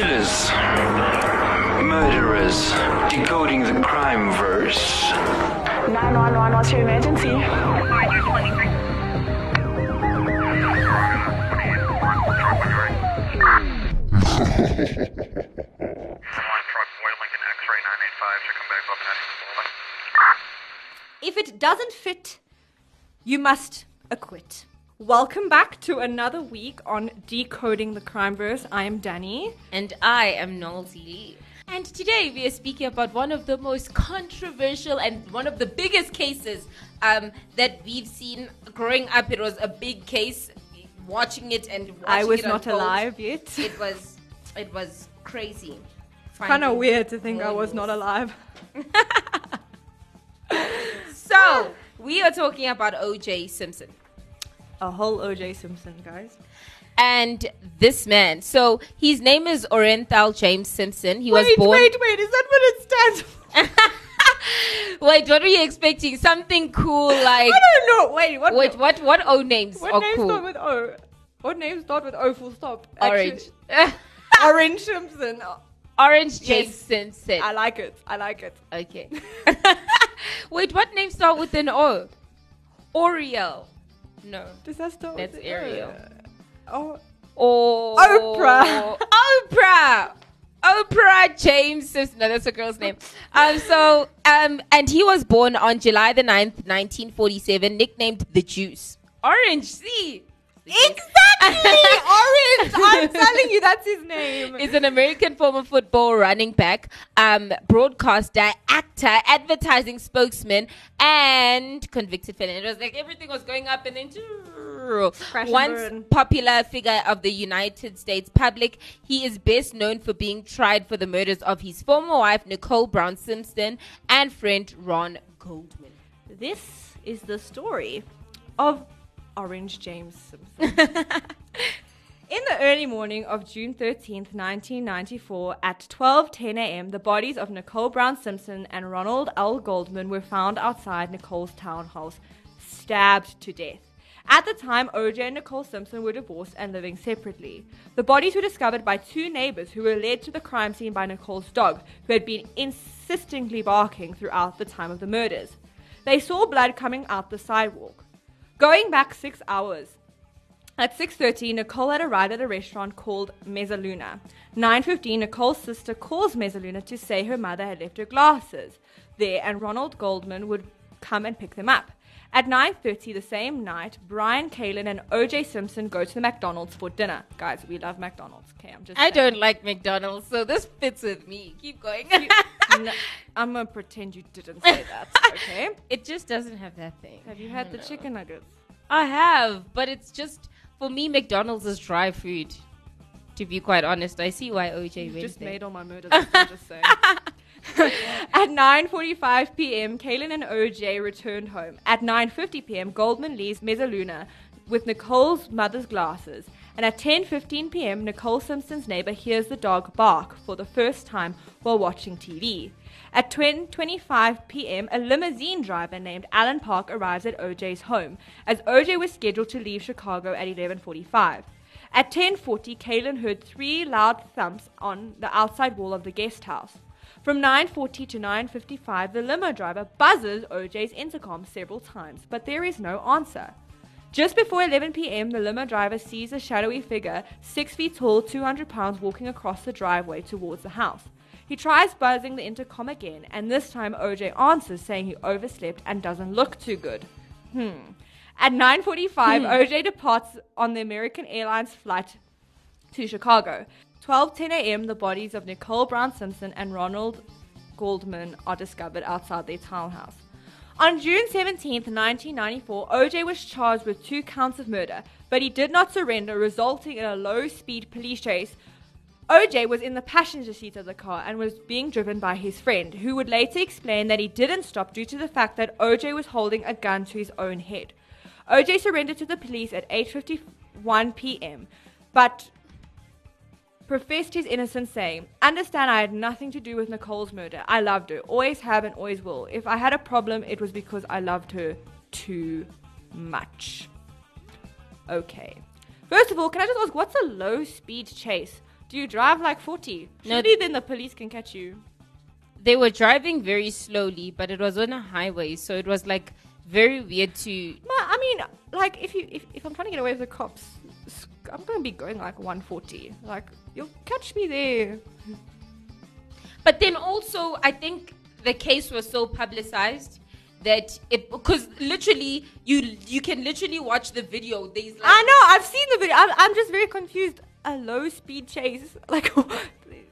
Killers, murderers, decoding the crime verse. 911, what's your emergency? If it doesn't fit, you must acquit. Welcome back to another week on Decoding the Crime Verse. I am Danny. And I am Nolsey Lee. And today we are speaking about one of the most controversial and one of the biggest cases um, that we've seen growing up. It was a big case. Watching it and watching I was it not unfold, alive yet. It was, it was crazy. Kind of weird to think I was not alive. So we are talking about O.J. Simpson. A whole OJ Simpson, guys. And this man, so his name is Orenthal James Simpson. He was wait, born. wait, wait. Is that what it stands for? Wait, what were you expecting? Something cool like. I don't know. Wait, what? Wait, what? What O names What are names cool? start with O? What names start with O full stop? Orange. Actually, Orange Simpson. Orange James Yes. Simpson. I like it. I like it. Okay. Wait, what names start with an O? Oriel. No. Does that start That's with Ariel. Oh, Oh. Oprah. Oprah. Oprah James No, that's a girl's name. Um, so, um, and he was born on July the 9th, 1947, nicknamed the Juice. Orange, see? Exactly. Orange. I'm telling you, that's his name. is an American former football running back, um, broadcaster, actor, advertising spokesman, and convicted felon. It was like everything was going up and then Crash once popular figure of the United States public, he is best known for being tried for the murders of his former wife Nicole Brown Simpson and friend Ron Goldman. This is the story of Orange James Simpson. In the early morning of June 13, 1994, at 12:10 a.m., the bodies of Nicole Brown Simpson and Ronald L. Goldman were found outside Nicole's townhouse, stabbed to death. At the time, OJ and Nicole Simpson were divorced and living separately. The bodies were discovered by two neighbors who were led to the crime scene by Nicole's dog, who had been insistently barking throughout the time of the murders. They saw blood coming out the sidewalk. Going back six hours, at 6.30, Nicole had arrived at a restaurant called Mezzaluna. 9.15, Nicole's sister calls Mezzaluna to say her mother had left her glasses there and Ronald Goldman would come and pick them up. At 9.30 the same night, Brian Kaelin and OJ Simpson go to the McDonald's for dinner. Guys, we love McDonald's. Okay, I'm just I saying. don't like McDonald's, so this fits with me. Keep going. No, I'm going to pretend you didn't say that, okay? it just doesn't have that thing. Have you had the chicken nuggets? I have, but it's just for me. McDonald's is dry food. To be quite honest, I see why OJ You just there. made all my murders. I'm just saying. At 9:45 p.m., Kaelin and OJ returned home. At 9:50 p.m., Goldman leaves Mezzaluna with Nicole's mother's glasses. And at 10:15 p.m., Nicole Simpson's neighbor hears the dog bark for the first time while watching TV. At 10:25 p.m., a limousine driver named Alan Park arrives at OJ's home, as OJ was scheduled to leave Chicago at 11:45. At 10:40, Kaelin heard three loud thumps on the outside wall of the guest house. From 9:40 to 9:55, the limo driver buzzes OJ's intercom several times, but there is no answer. Just before 11 p.m., the limo driver sees a shadowy figure, 6 feet tall, 200 pounds, walking across the driveway towards the house. He tries buzzing the intercom again, and this time OJ answers saying he overslept and doesn't look too good. Hmm. At 9:45, OJ departs on the American Airlines flight to Chicago. 12:10 a.m. The bodies of Nicole Brown Simpson and Ronald Goldman are discovered outside their townhouse. On June 17, 1994, OJ was charged with two counts of murder, but he did not surrender, resulting in a low-speed police chase. OJ was in the passenger seat of the car and was being driven by his friend, who would later explain that he didn't stop due to the fact that OJ was holding a gun to his own head. OJ surrendered to the police at 8:51 p.m., but professed his innocence, saying, Understand I had nothing to do with Nicole's murder. I loved her, always have and always will. If I had a problem, it was because I loved her too much. Okay. First of all, can I just ask, what's a low speed chase? Do you drive like 40? No. Surely then the police can catch you. They were driving very slowly, but it was on a highway, so it was like very weird to. I mean, like if you if, if I'm trying to get away with the cops, I'm gonna be going like 140. Like you'll catch me there. But then also, I think the case was so publicized that it because literally you you can literally watch the video. There's like I know. I've seen the video. I'm, I'm just very confused. A low speed chase. Like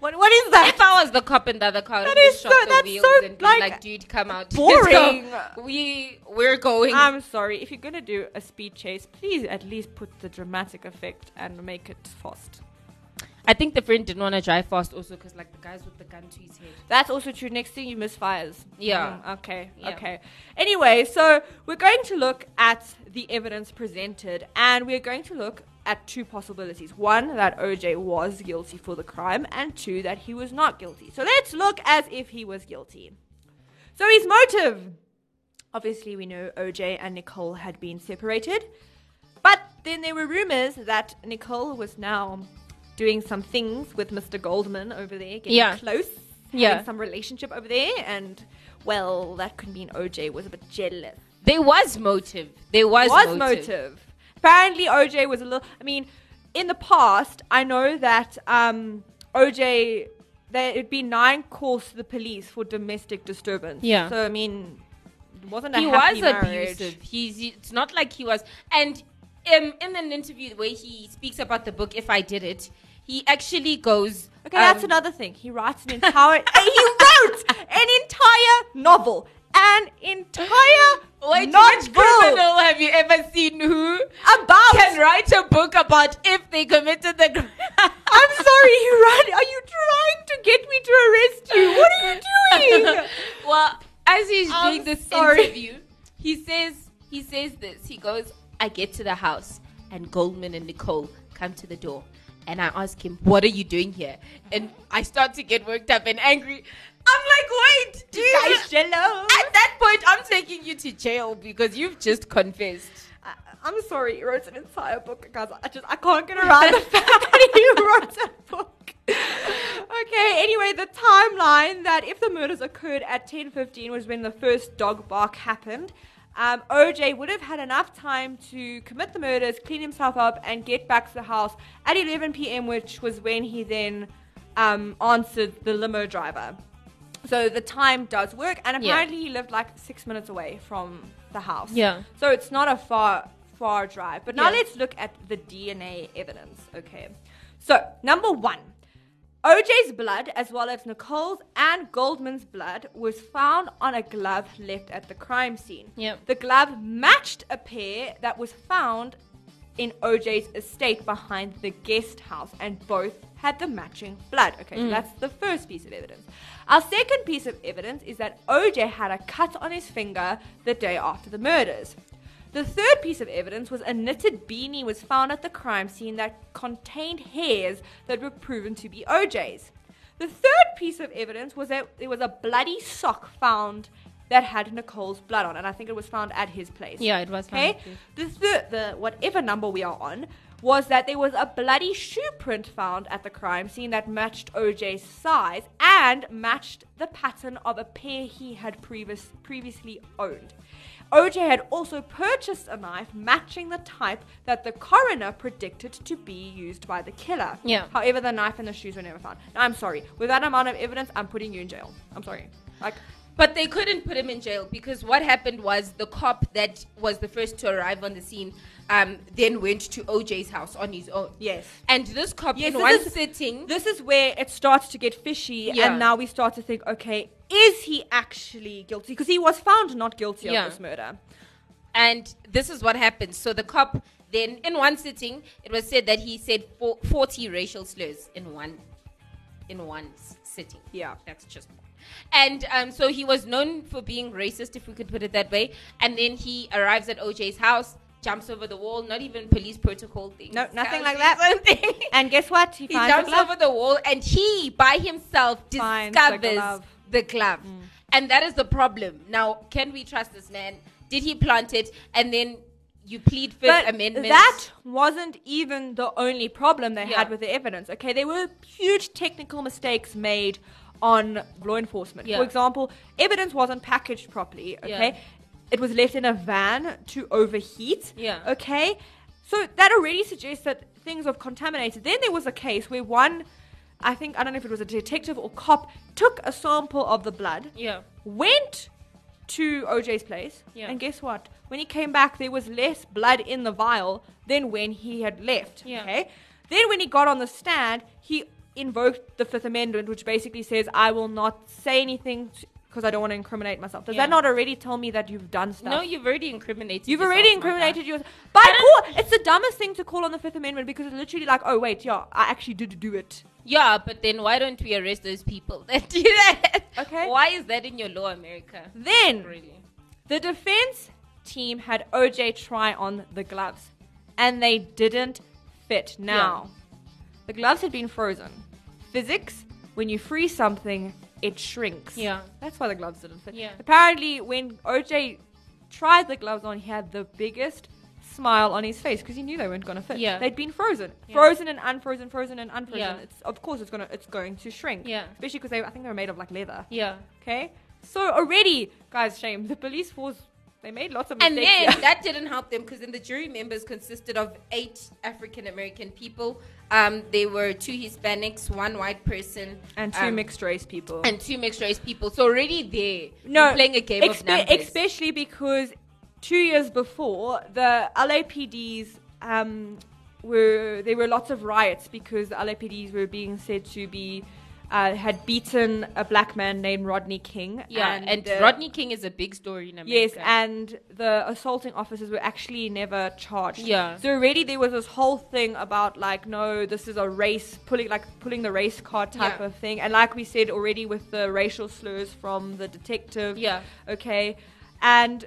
what? What is that? If I was the cop in the other car, That is so- the that's wheels so, and like, like, "Dude, come out, boring. We we're going." I'm sorry. If you're gonna do a speed chase, please at least put the dramatic effect and make it fast. I think the friend didn't want to drive fast also because like the guys with the gun to his head. That's also true. Next thing you misfires. Yeah. Mm, okay. Yeah. Okay. Anyway, so we're going to look at the evidence presented, and we're going to look at two possibilities: one, that OJ was guilty for the crime, and two, that he was not guilty. So let's look as if he was guilty. So his motive. Obviously, we know OJ and Nicole had been separated, but then there were rumors that Nicole was now doing some things with Mr. Goldman over there, getting Yeah. close, Yeah. having some relationship over there, and well, that could mean OJ was a bit jealous. There was motive. There was, was motive. motive. Apparently, OJ was a little. I mean, in the past, I know that um, OJ there had been nine calls to the police for domestic disturbance. Yeah. So I mean, it wasn't a He was marriage. abusive. He's. It's not like he was. And um, in an interview where he speaks about the book, if I did it, he actually goes. Okay, that's um, another thing. He writes an entire. he wrote an entire novel. An entire Wait, novel which criminal have you ever seen who about. can write a book about if they committed the crime? I'm sorry, you ran. Are you trying to get me to arrest you? What are you doing? well, as he's I'm doing this sorry. interview, he says he says this. He goes, "I get to the house, and Goldman and Nicole come to the door, and I ask him, "What are you doing here?" And I start to get worked up and angry. I'm like, "Wait, dude." Guys, jello. At that point, I'm taking you to jail because you've just confessed. I, I'm sorry, you wrote an entire book, guys. I just I can't get around the fact that he wrote a book. okay, anyway, the timeline that if the murders occurred at 10:15 was when the first dog bark happened. Um, OJ would have had enough time to commit the murders, clean himself up, and get back to the house at 11 p.m., which was when he then um, answered the limo driver. So the time does work, and Yeah. apparently he lived like six minutes away from the house. Yeah. So it's not a far far drive. But now Yeah. let's look at the DNA evidence. Okay. So number one, OJ's blood, as well as Nicole's and Goldman's blood, was found on a glove left at the crime scene. Yep. The glove matched a pair that was found in OJ's estate behind the guest house, and both had the matching blood. Okay, so mm. that's the first piece of evidence. Our second piece of evidence is that OJ had a cut on his finger the day after the murders. The third piece of evidence was a knitted beanie was found at the crime scene that contained hairs that were proven to be OJ's. The third piece of evidence was that there was a bloody sock found that had Nicole's blood on, and I think it was found at his place. Yeah, it was Okay. The third, the whatever number we are on, was that there was a bloody shoe print found at the crime scene that matched OJ's size and matched the pattern of a pair he had previous, previously owned. OJ had also purchased a knife matching the type that the coroner predicted to be used by the killer. Yeah. However, the knife and the shoes were never found. Now, I'm sorry. With that amount of evidence, I'm putting you in jail. I'm sorry. Like, But they couldn't put him in jail because what happened was the cop that was the first to arrive on the scene um, then went to OJ's house on his own. yes. And this cop Yes, in one is- sitting. This is where it starts to get fishy, Yeah. and now we start to think, okay, is he actually guilty? Because he was found not guilty Yeah. of this murder. And this is what happens. So the cop then, in one sitting, it was said that he said four, 40 racial slurs in one, in one sitting. Yeah. that's just. And um, so he was known for being racist, if we could put it that way. And then he arrives at OJ's house, jumps over the wall, not even police protocol thing. No, nothing like that. Something. And guess what? He, he jumps glove. over the wall and he by himself Finds the discovers glove. Mm. the glove and that is the problem now can we trust this man did he plant it and then you plead Fifth But Amendment. that wasn't even the only problem they Yeah. had with the evidence. Okay, there were huge technical mistakes made on law enforcement. Yeah. For example, evidence wasn't packaged properly. Okay, Yeah. It was left in a van to overheat. Yeah. Okay, so that already suggests that things are contaminated. Then there was a case where one, I think I don't know if it was a detective or cop, took a sample of the blood yeah. went to OJ's place, Yeah. and guess what? When he came back, there was less blood in the vial than when he had left. Yeah. Okay. Then when he got on the stand, he invoked the Fifth Amendment, which basically says, "I will not say anything because I don't want to incriminate myself." Does Yeah. that not already tell me that you've done stuff? No, you've already incriminated. You've already incriminated yourself. By call, it's the dumbest thing to call on the Fifth Amendment because it's literally like, oh wait, yeah, I actually did do it. Yeah, but then why don't we arrest those people that do that? Okay. Why is that in your law, America? Then Really? The defense team had OJ try on the gloves, and they didn't fit. Now, the gloves had been frozen. Physics, when you freeze something, it shrinks. Yeah. That's why the gloves didn't fit. Yeah. Apparently, when OJ tried the gloves on, he had the biggest smile on his face because he knew they weren't going to fit. Yeah. They'd been frozen, Yeah. frozen and unfrozen, frozen and unfrozen. Yeah. It's of course it's gonna it's going to shrink. Yeah. Especially because they I think they were made of like leather. Yeah. Okay. So already, guys, shame the police force. They made lots of mistakes. And then here. that didn't help them because then the jury members consisted of eight African American people. Um, there were two Hispanics, one white person, and two um, mixed race people. and two mixed race people. So already there, no, playing a game of numbers. especially because two years before the LAPDs um, were there were lots of riots because the LAPDs were being said to be uh, had beaten a black man named Rodney King. yeah, and, uh, Rodney King is a big story in America. Yes, and the assaulting officers were actually never charged. Yeah. So already there was this whole thing about like, no, this is a race pulling like pulling the race card type Yeah. of thing. And like we said already with the racial slurs from the detective. Yeah. Okay. And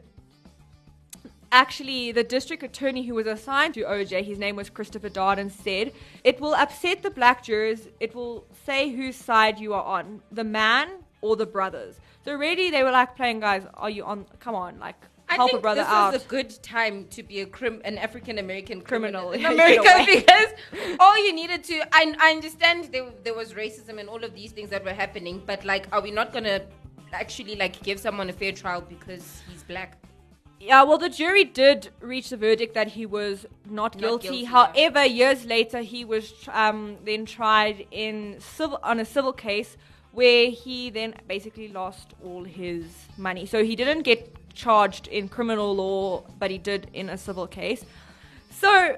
actually the district attorney who was assigned to OJ, his name was Christopher Darden, said, It will upset the black jurors. It will say whose side you are on, the man or the brothers. So already they were like playing guys, are you on come on, like I help think a brother out? this out. is a good time to be a crim- an African American Criminal, criminal in America because all you needed to I, I understand there, there was racism and all of these things that were happening, but like, are we not gonna actually like give someone a fair trial because he's black? Yeah, well, the jury did reach the verdict that he was not, guilty. guilty. However, years later, he was um, then tried in civil on a civil case where he then basically lost all his money. So he didn't get charged in criminal law, but he did in a civil case. So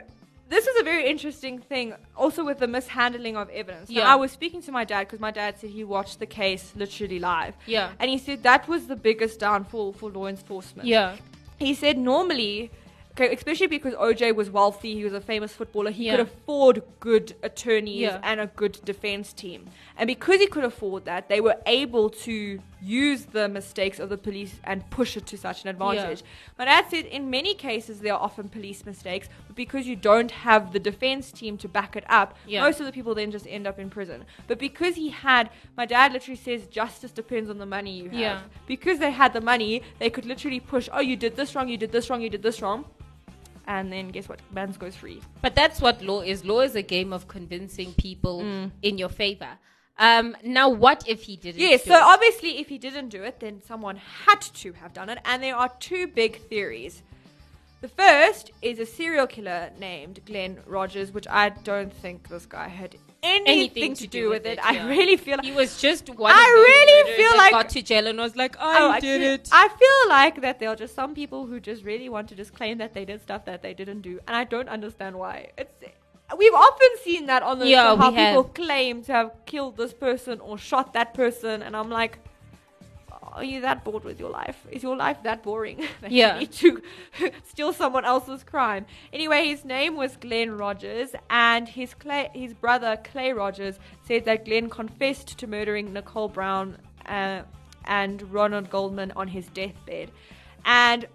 this is a very interesting thing, also with the mishandling of evidence. Now, Yeah. I was speaking to my dad because my dad said he watched the case literally live. Yeah. And he said that was the biggest downfall for law enforcement. Yeah. He said normally, okay, especially because OJ was wealthy, he was a famous footballer, he Yeah. could afford good attorneys Yeah. and a good defense team. And because he could afford that, they were able to use the mistakes of the police and push it to such an advantage. My dad said in many cases there are often police mistakes, but because you don't have the defense team to back it up, Yeah. most of the people then just end up in prison. But because he had, my dad literally says justice depends on the money you have Yeah. because they had the money, they could literally push, oh, you did this wrong, you did this wrong, you did this wrong. And then guess what? Mans goes free. But that's what law is. Law is a game of convincing people Mm. in your favor. Um, now, what if he didn't? Yes, do so it? obviously, if he didn't do it, then someone had to have done it. And there are two big theories. The first is a serial killer named Glenn Rogers, which I don't think this guy had anything, to, do with it. I yeah. really feel like he was just one. I of those really feel like- got to jail and was like, I Oh, I did feel- it. I feel like that there are just some people who just really want to just claim that they did stuff that they didn't do, and I don't understand why. It's we've often seen that on the Yeah, show, how people have. claim to have killed this person or shot that person, and I'm like. Are you that bored with your life? Is your life that boring that Yeah. you need to steal someone else's crime? Anyway, his name was Glenn Rogers, and his Clay, his brother Clay Rogers said that Glenn confessed to murdering Nicole Brown uh, and Ronald Goldman on his deathbed. And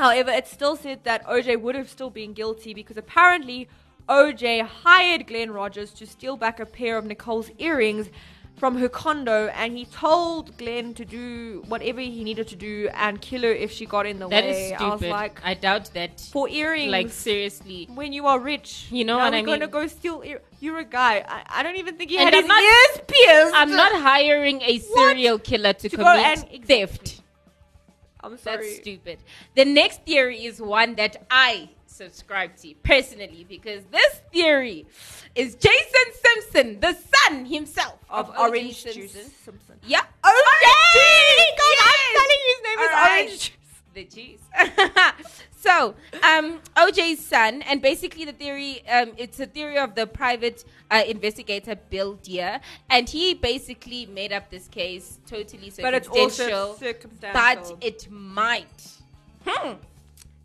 however, it still said that OJ would have still been guilty because apparently OJ hired Glenn Rogers to steal back a pair of Nicole's earrings from her condo and he told Glenn to do whatever he needed to do and kill her if she got in the That way. is stupid. I was like, I doubt that. for earrings. Like seriously. when you are rich, You know now what we're gonna go steal. Ear- You're a guy. I, I don't even think he And had I'm his not- ears pierced. I'm not hiring a serial killer to, To commit and- theft. I'm sorry. That's stupid. The next theory is one that I subscribe to personally because this theory is Jason Simpson, the son himself of, of orange Simpson. juice. Simpson. Yeah. Orange juice! God, I'm telling you his name is Alright. orange juice. the juice. so, um, OJ's son, and basically the theory, um, it's a theory of the private uh, investigator Bill Dear, and he basically made up this case totally But it's circumstantial, also circumstantial. but it might. Hmm.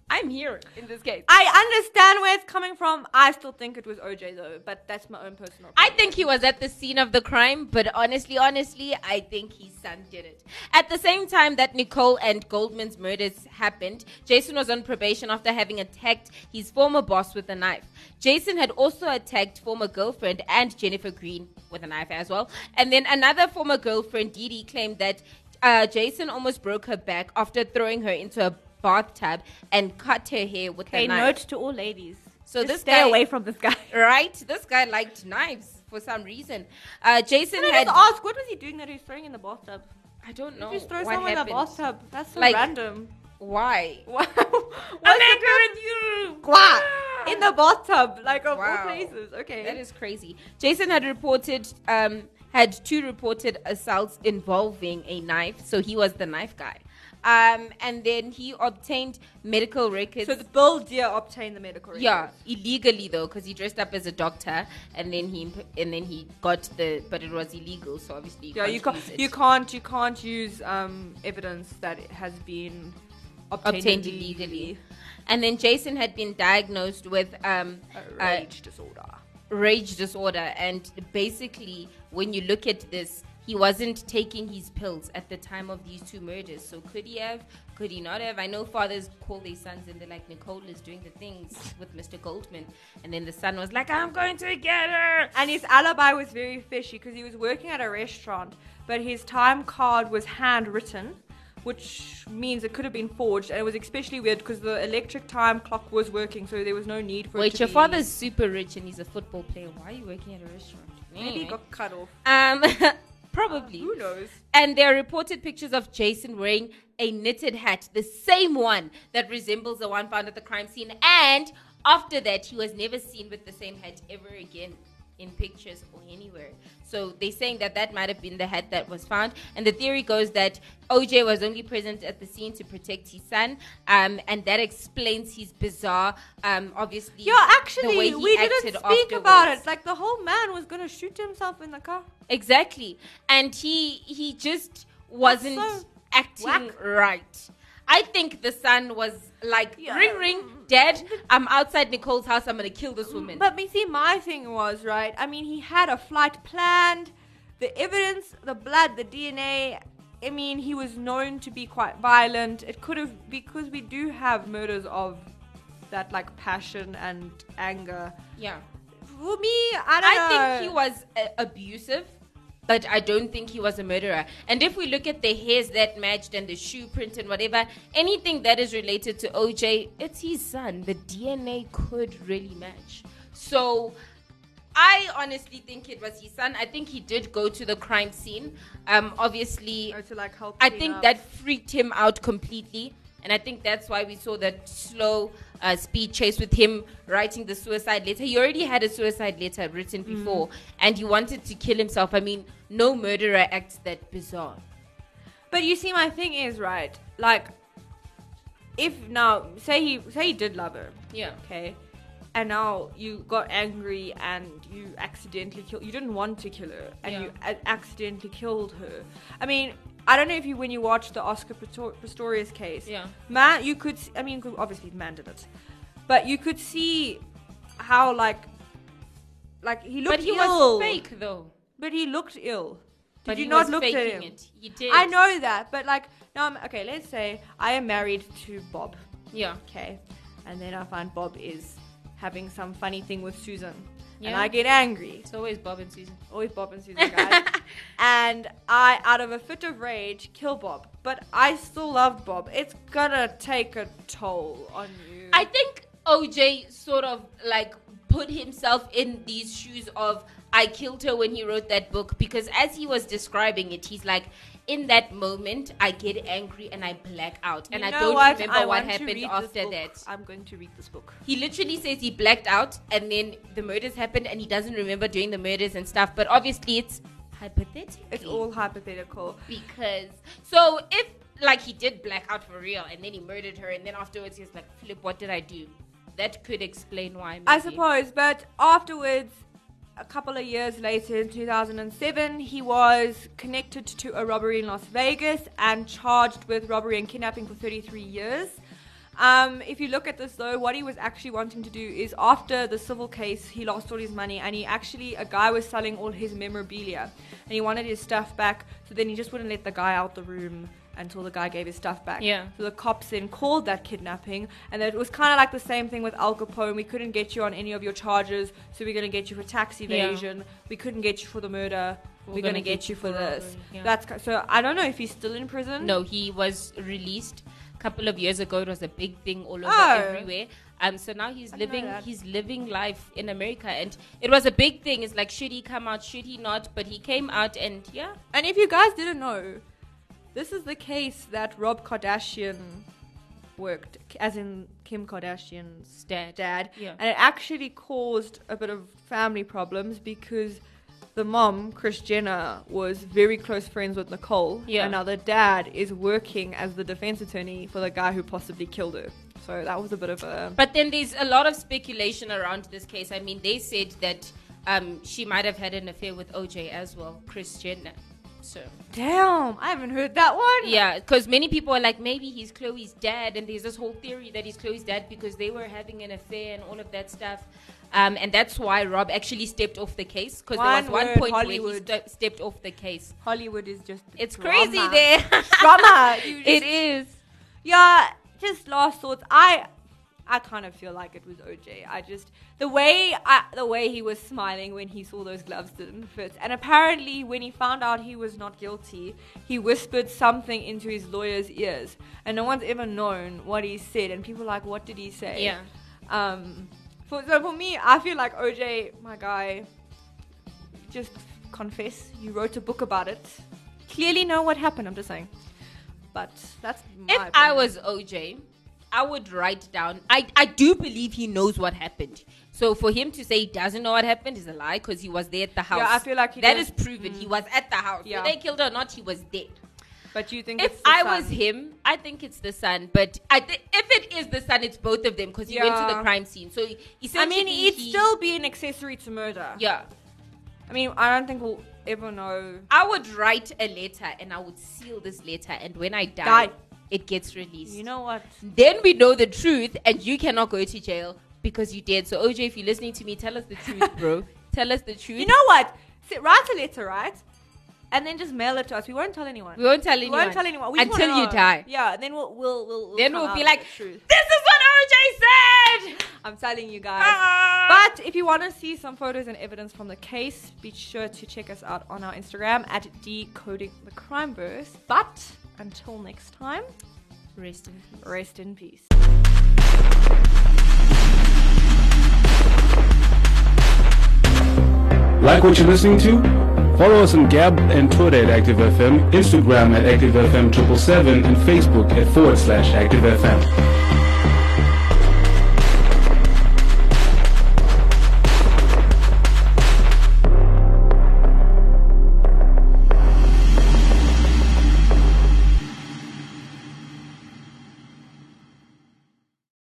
I'm here in this case. I understand where it's coming from. I still think it was OJ though, but that's my own personal. I think he was at the scene of the crime, but honestly, honestly, I think his son did it. At the same time that Nicole and Goldman's murders happened, Jason was on probation after having attacked his former boss with a knife. Jason had also attacked former girlfriend and Jennifer Green with a knife as well. And then another former girlfriend, Dee Dee, claimed that uh, Jason almost broke her back after throwing her into a bathtub and cut her hair with Okay, a knife. note to all ladies. So Just this stay guy- away from this guy. Right? This guy liked knives for some reason. Uh, Jason Can I had. ask, what was he doing that he was throwing in the bathtub? I don't know. Did you just throw what someone in the happened. bathtub? That's so Like- random. Why? Wow. I'm angry with you. What? In the bathtub, like of Wow. all places. Okay. That is crazy. Jason had reported, um, had two reported assaults involving a knife, so he was the knife guy. Um, and then he obtained medical records. so the Bill Dear obtained the medical records. yeah, illegally though, because he dressed up as a doctor, and then he and then he got the, but it was illegal, so obviously Yeah, you can't. use it. You can't. You can't use um, evidence that it has been obtained, obtained illegally. And then Jason had been diagnosed with um, A uh, rage disorder. rage disorder, and basically, when you look at this, he wasn't taking his pills at the time of these two murders. So could he have? Could he not have? I know fathers call their sons and they're like, Nicole is doing the things with Mr. Goldman, and then the son was like, I'm going to get her. And his alibi was very fishy because he was working at a restaurant, but his time card was handwritten, which means it could have been forged. And it was especially weird because the electric time clock was working, so there was no need for it Wait, your be- father's super rich and he's a football player. Why are you working at a restaurant? maybe he got cut off. um, probably. Who knows? And there are reported pictures of Jason wearing a knitted hat, the same one that resembles the one found at the crime scene. And after that, he was never seen with the same hat ever again in pictures or anywhere. So they're saying that that might have been the hat that was found. And the theory goes that OJ was only present at the scene to protect his son. Um, and that explains his bizarre, um, obviously. Yeah, the way actually, he we didn't speak about it. Like the whole man was gonna shoot himself in the car. Exactly. And he he just wasn't so acting whack. right. I think the son was like, Yeah. ring ring, dead. I'm outside Nicole's house, I'm gonna kill this woman. But me see, my thing was right. I mean, he had a flight planned. The evidence, the blood, the DNA. I mean, he was known to be quite violent. It could have because we do have murders of that like passion and anger. yeah. For me, I don't I know. think he was uh, abusive, but I don't think he was a murderer. And if we look at the hairs that matched and the shoe print and whatever, anything that is related to OJ, it's his son. The DNA could really match. So I honestly think it was his son. I think he did go to the crime scene. Um, obviously, to like help. I think up. that freaked him out completely. And I think that's why we saw that slow uh, speed chase with him writing the suicide letter. He already had a suicide letter written Mm. before, and he wanted to kill himself. I mean, no murderer acts that bizarre. But you see, my thing is right. Like, if now say he say he did love her, Yeah. okay, and now you got angry and you accidentally killed. You didn't want to kill her, and Yeah. you a- accidentally killed her. I mean, I don't know if you when you watched the Oscar Pistor- Pistorius case, Yeah. man, you could. i mean, obviously man did it, but you could see how like. Like he looked But he ill, was fake, though. but he looked ill. Did but you he not look at him? it. He did. I know that, but like now, I'm, okay. Let's say I am married to Bob. Yeah. Okay, and then I find Bob is having some funny thing with Susan, and Yeah. I get angry. It's always Bob and Susan. Always Bob and Susan, guys. and I, out of a fit of rage, kill Bob. But I still love Bob. It's gonna take a toll on you. I think OJ sort of like put himself in these shoes of I killed her when he wrote that book because as he was describing it, he's like, in that moment, I get angry and I black out, and You I don't what? remember I what happened after that. I'm going to read this book. He literally says he blacked out, and then the murders happened, and he doesn't remember doing the murders and stuff. But obviously, it's hypothetical. It's all hypothetical. because so if like he did black out for real, and then he murdered her, and then afterwards he's like, "Flip, what did I do?" That could explain why. I suppose, but afterwards, a couple of years later, in 2007, he was connected to a robbery in Las Vegas and charged with robbery and kidnapping for 33 years. Um, if you look at this though, what he was actually wanting to do is after the civil case, he lost all his money, and he actually a guy was selling all his memorabilia, and he wanted his stuff back. So then he just wouldn't let the guy out the room until the guy gave his stuff back. Yeah. So the cops then called that kidnapping, and it was kind of like the same thing with Al Capone. We couldn't get you on any of your charges, so we're going to get you for tax evasion. We couldn't get you for the murder. We're, going to get, you for this. robbery, yeah. That's so. I don't know if he's still in prison. No, he was released a couple of years ago. It was a big thing all over Oh. everywhere. Um, so now he's living he's living life in America, and it was a big thing. It's like should he come out? Should he not? But he came out, and yeah, And if you guys didn't know, this is the case that Rob Kardashian worked, as in Kim Kardashian's dad. dad. Yeah. And it actually caused a bit of family problems because the mom, Kris Jenner, was very close friends with Nicole. Yeah. And now the dad is working as the defense attorney for the guy who possibly killed her. So that was a bit of a. But then there's a lot of speculation around this case. I mean, they said that um, she might have had an affair with OJ as well, Kris Jenner. So Damn, I haven't heard that one. yeah, because many people are like, maybe he's Khloé's dad, and there's this whole theory that he's Khloé's dad because they were having an affair and all of that stuff. Um, and that's why Rob actually stepped off the case because there was One point where he ste- stepped off the case. Hollywood is just. It's drama. crazy there. Drama. You it just- is. Yeah, just last thoughts. I I kind of feel like it was OJ. I just the way I, the way he was smiling when he saw those gloves didn't fit, and apparently when he found out he was not guilty, he whispered something into his lawyer's ears, and no one's ever known what he said. And people are like, what did he say? Yeah. Um. For so for me, I feel like OJ, my guy, just confess. You wrote a book about it. Clearly know what happened. I'm just saying. But that's my If I was OJ, I would write down. I, I do believe he knows what happened. So for him to say he doesn't know what happened is a lie because he was there at the house. Yeah, I feel like he that is proven. He mm. was at the house. Yeah. Whether they killed her or not, he was there. But you think If it's the I son? was him, I think it's the son. But I thi- if it is the son, it's both of them because he went to the crime scene. So he says, I mean, it'd he- still be an accessory to murder. yeah. I mean, I don't think we'll ever know. I would write a letter and I would seal this letter, and when I die, Die. It gets released. You know what? then we know the truth and you cannot go to jail because you did. So OJ, if you're listening to me, tell us the truth, bro. tell us the truth. You know what? Sit, write a letter, right? And then just mail it to us. We won't tell anyone. we won't tell anyone. We won't tell anyone We until you know. die. Yeah. Then we'll we'll we'll. we'll Then we'll be like, this is what OJ said. I'm telling you guys. Ah. But if you want to see some photos and evidence from the case, be sure to check us out on our Instagram at decoding the crime verse. But until next time, Rest in peace. rest in peace. Like what you're listening to? Follow us on Gab and Twitter at ActiveFM, Instagram at ActiveFM777, and Facebook at forward slash ActiveFM.